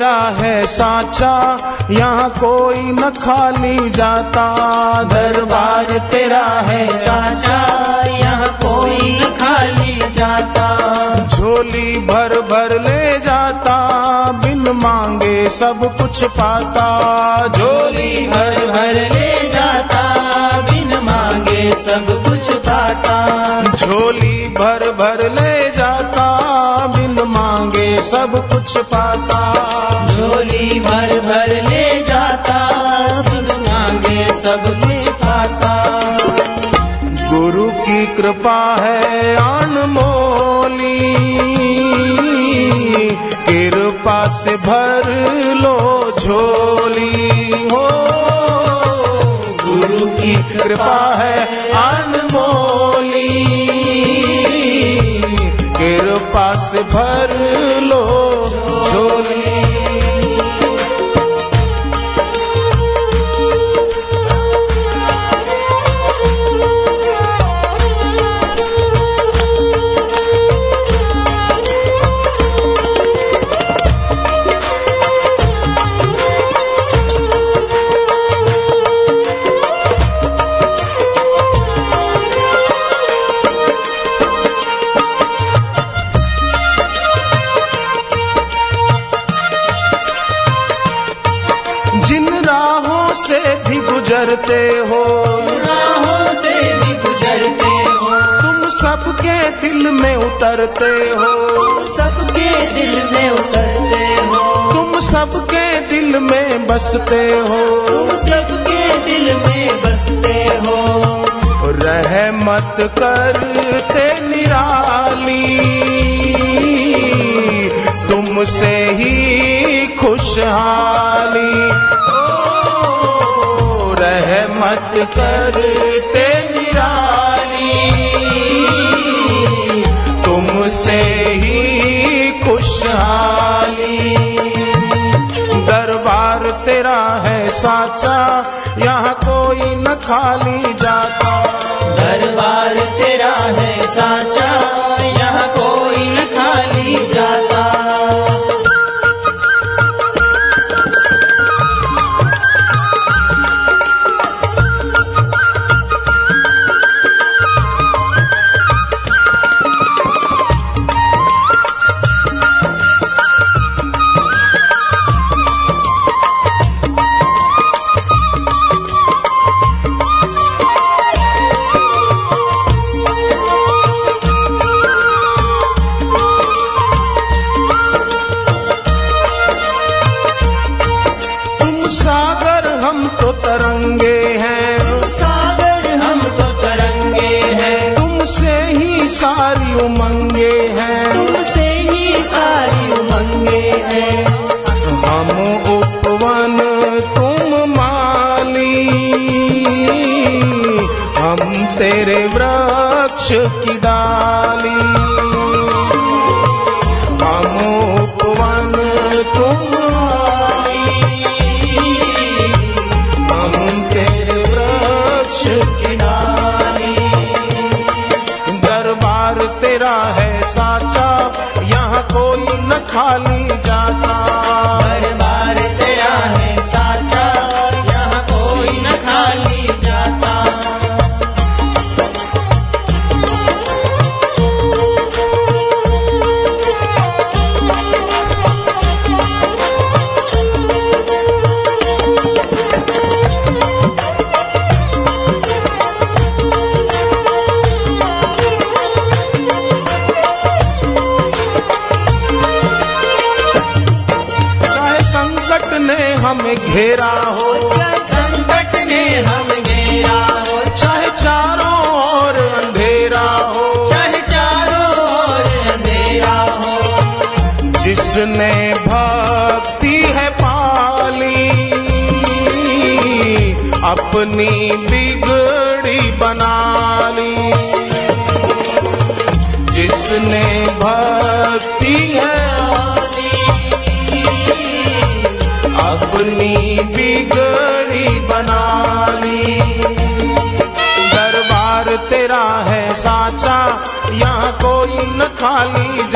तेरा है साचा, यहाँ कोई न खाली जाता। दरबार तेरा है साचा, यहाँ कोई न खाली जाता। झोली भर भर ले जाता, बिन मांगे सब कुछ पाता। झोली भर भर ले जाता, बिन मांगे सब कुछ पाता। झोली भर भर ले जाता सब कुछ पाता। झोली भर भर ले जाता बिन मांगे सब कुछ पाता गुरु की कृपा है अनमोली कृपा से भर लो झोली। हो गुरु की कृपा है अनमोली कृपा से भर लो झोली गुजरते हो। राहों से भी गुजरते हो। तुम सबके दिल में उतरते हो। सबके दिल में उतरते हो। तुम सबके दिल में बसते हो। तुम सबके दिल में बसते हो। रहमत करते निराली। तुमसे ही खुशहाली। रहमत करते निराली। तुमसे ही खुशहाली। दरबार तेरा है साचा, यहाँ कोई न खाली जाता। दरबार तेरा है साचा, यहाँ कोई न खाली जाता। हम तो तरंगे हैं। सागर हम तो तरंगे हैं। तुमसे ही सारी उमंगे हैं। तुमसे ही सारी उमंगे हैं। हम उपवन तुम माली हम तेरे वृक्ष की डाली। हम उपवन तुम जिसने भक्ति है पाली, अपनी बिगड़ी बना ली जिसने भक्ति है अपनी बिगड़ी बना ली दरबार तेरा है साचा, यहाँ कोई न खाली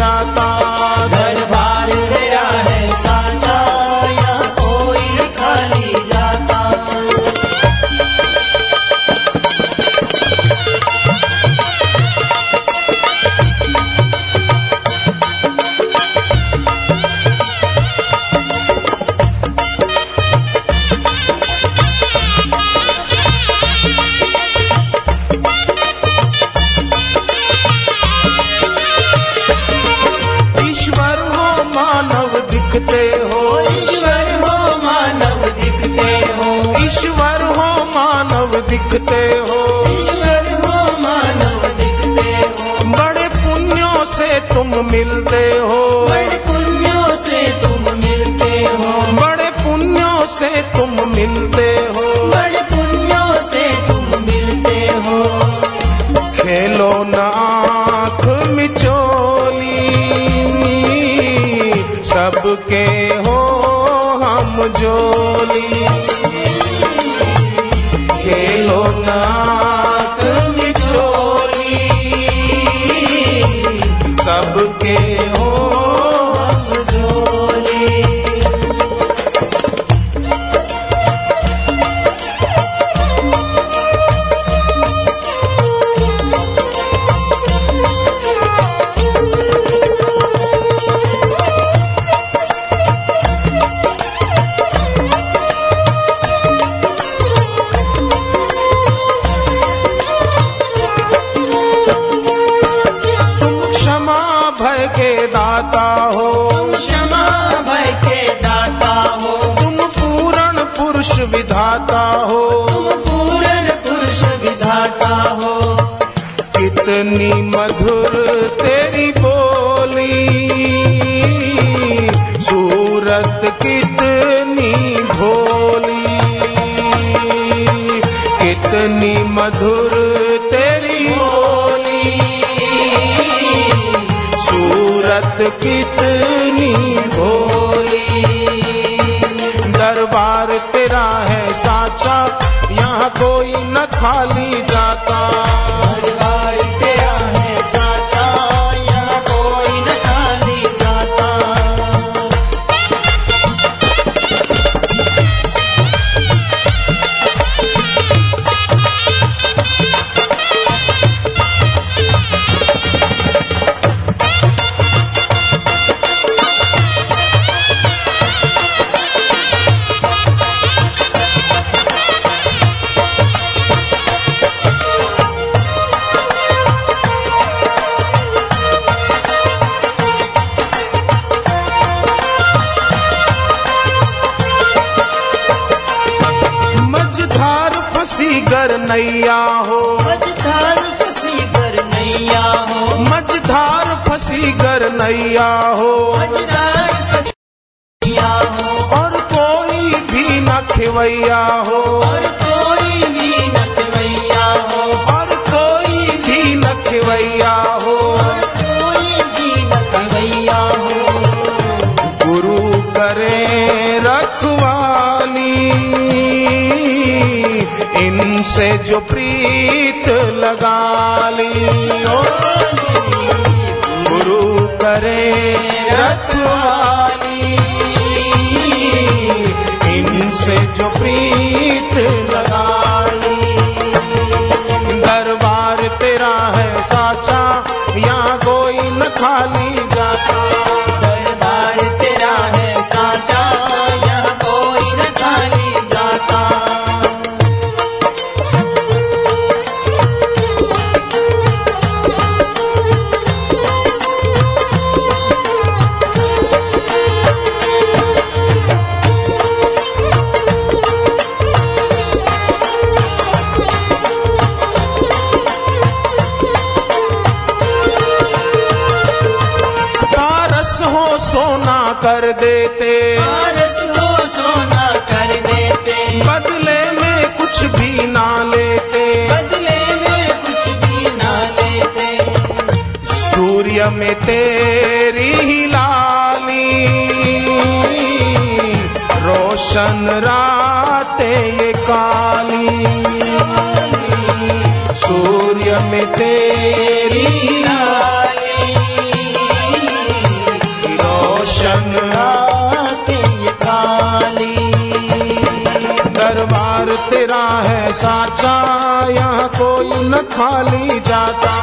दिखते हो। ईश्वर हो मानव दिखते हो। बड़े पुण्यों से तुम मिलते हो। बड़े पुण्यों से तुम मिलते हो। बड़े पुण्यों से तुम मिलते हो। बड़े पुण्यों से तुम मिलते हो। खेलो न आँख मिचोली सबके हो हम जोली। कितनी मधुर तेरी बोली। सूरत कितनी भोली। कितनी मधुर तेरी बोली। सूरत कितनी भोली। दरबार तेरा है साचा, यहाँ कोई न खाली। फंसी नैया हो। मझधार फंसी कर नैया हो। मझधार फंसी गर नैया हो। मझधार फंसी हो। और कोई भी न खिवैया हो। और कोई भी न खवैया हो। और कोई भी न खिवैया हो। कोई भी न खवैया हो। गुरु करे रखवाली इनसे जो प्रीत लगा ली। ओ, गुरु करे रखवाली इनसे जो प्रीत लगा ली। दरबार तेरा है साचा, यहाँ कोई न खाली जाता। कर देते। पारस को सोना कर देते। बदले में कुछ भी ना लेते। बदले में कुछ भी ना लेते। सूर्य में तेरी ही लाली। रोशन रातें ये काली। सूर्य में तेरी ही लाली। रोशन आते काली। दरबार तेरा है साचा यहाँ कोई न खाली जाता।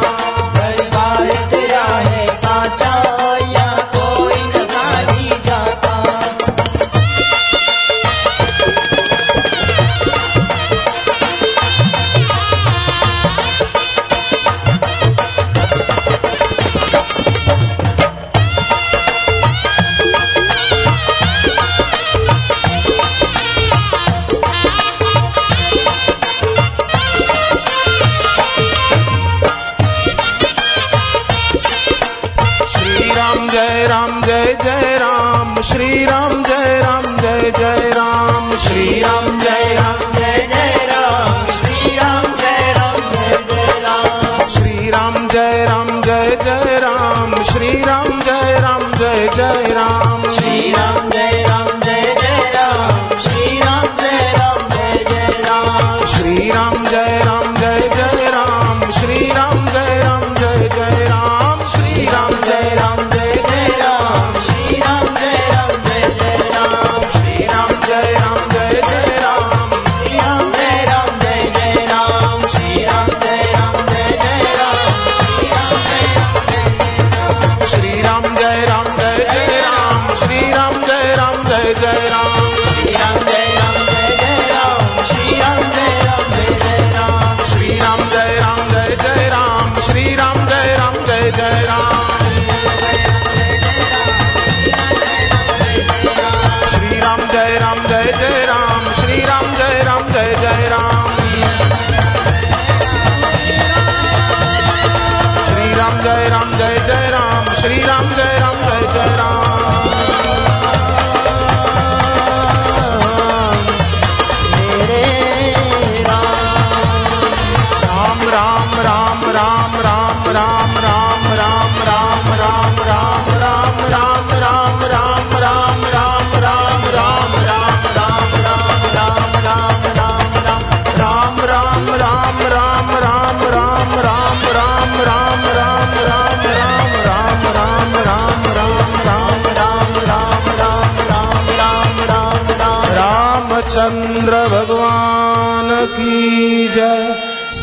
जय राम जय जय राम श्री राम जय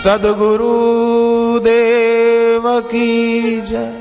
सदगुरुदेव की जय।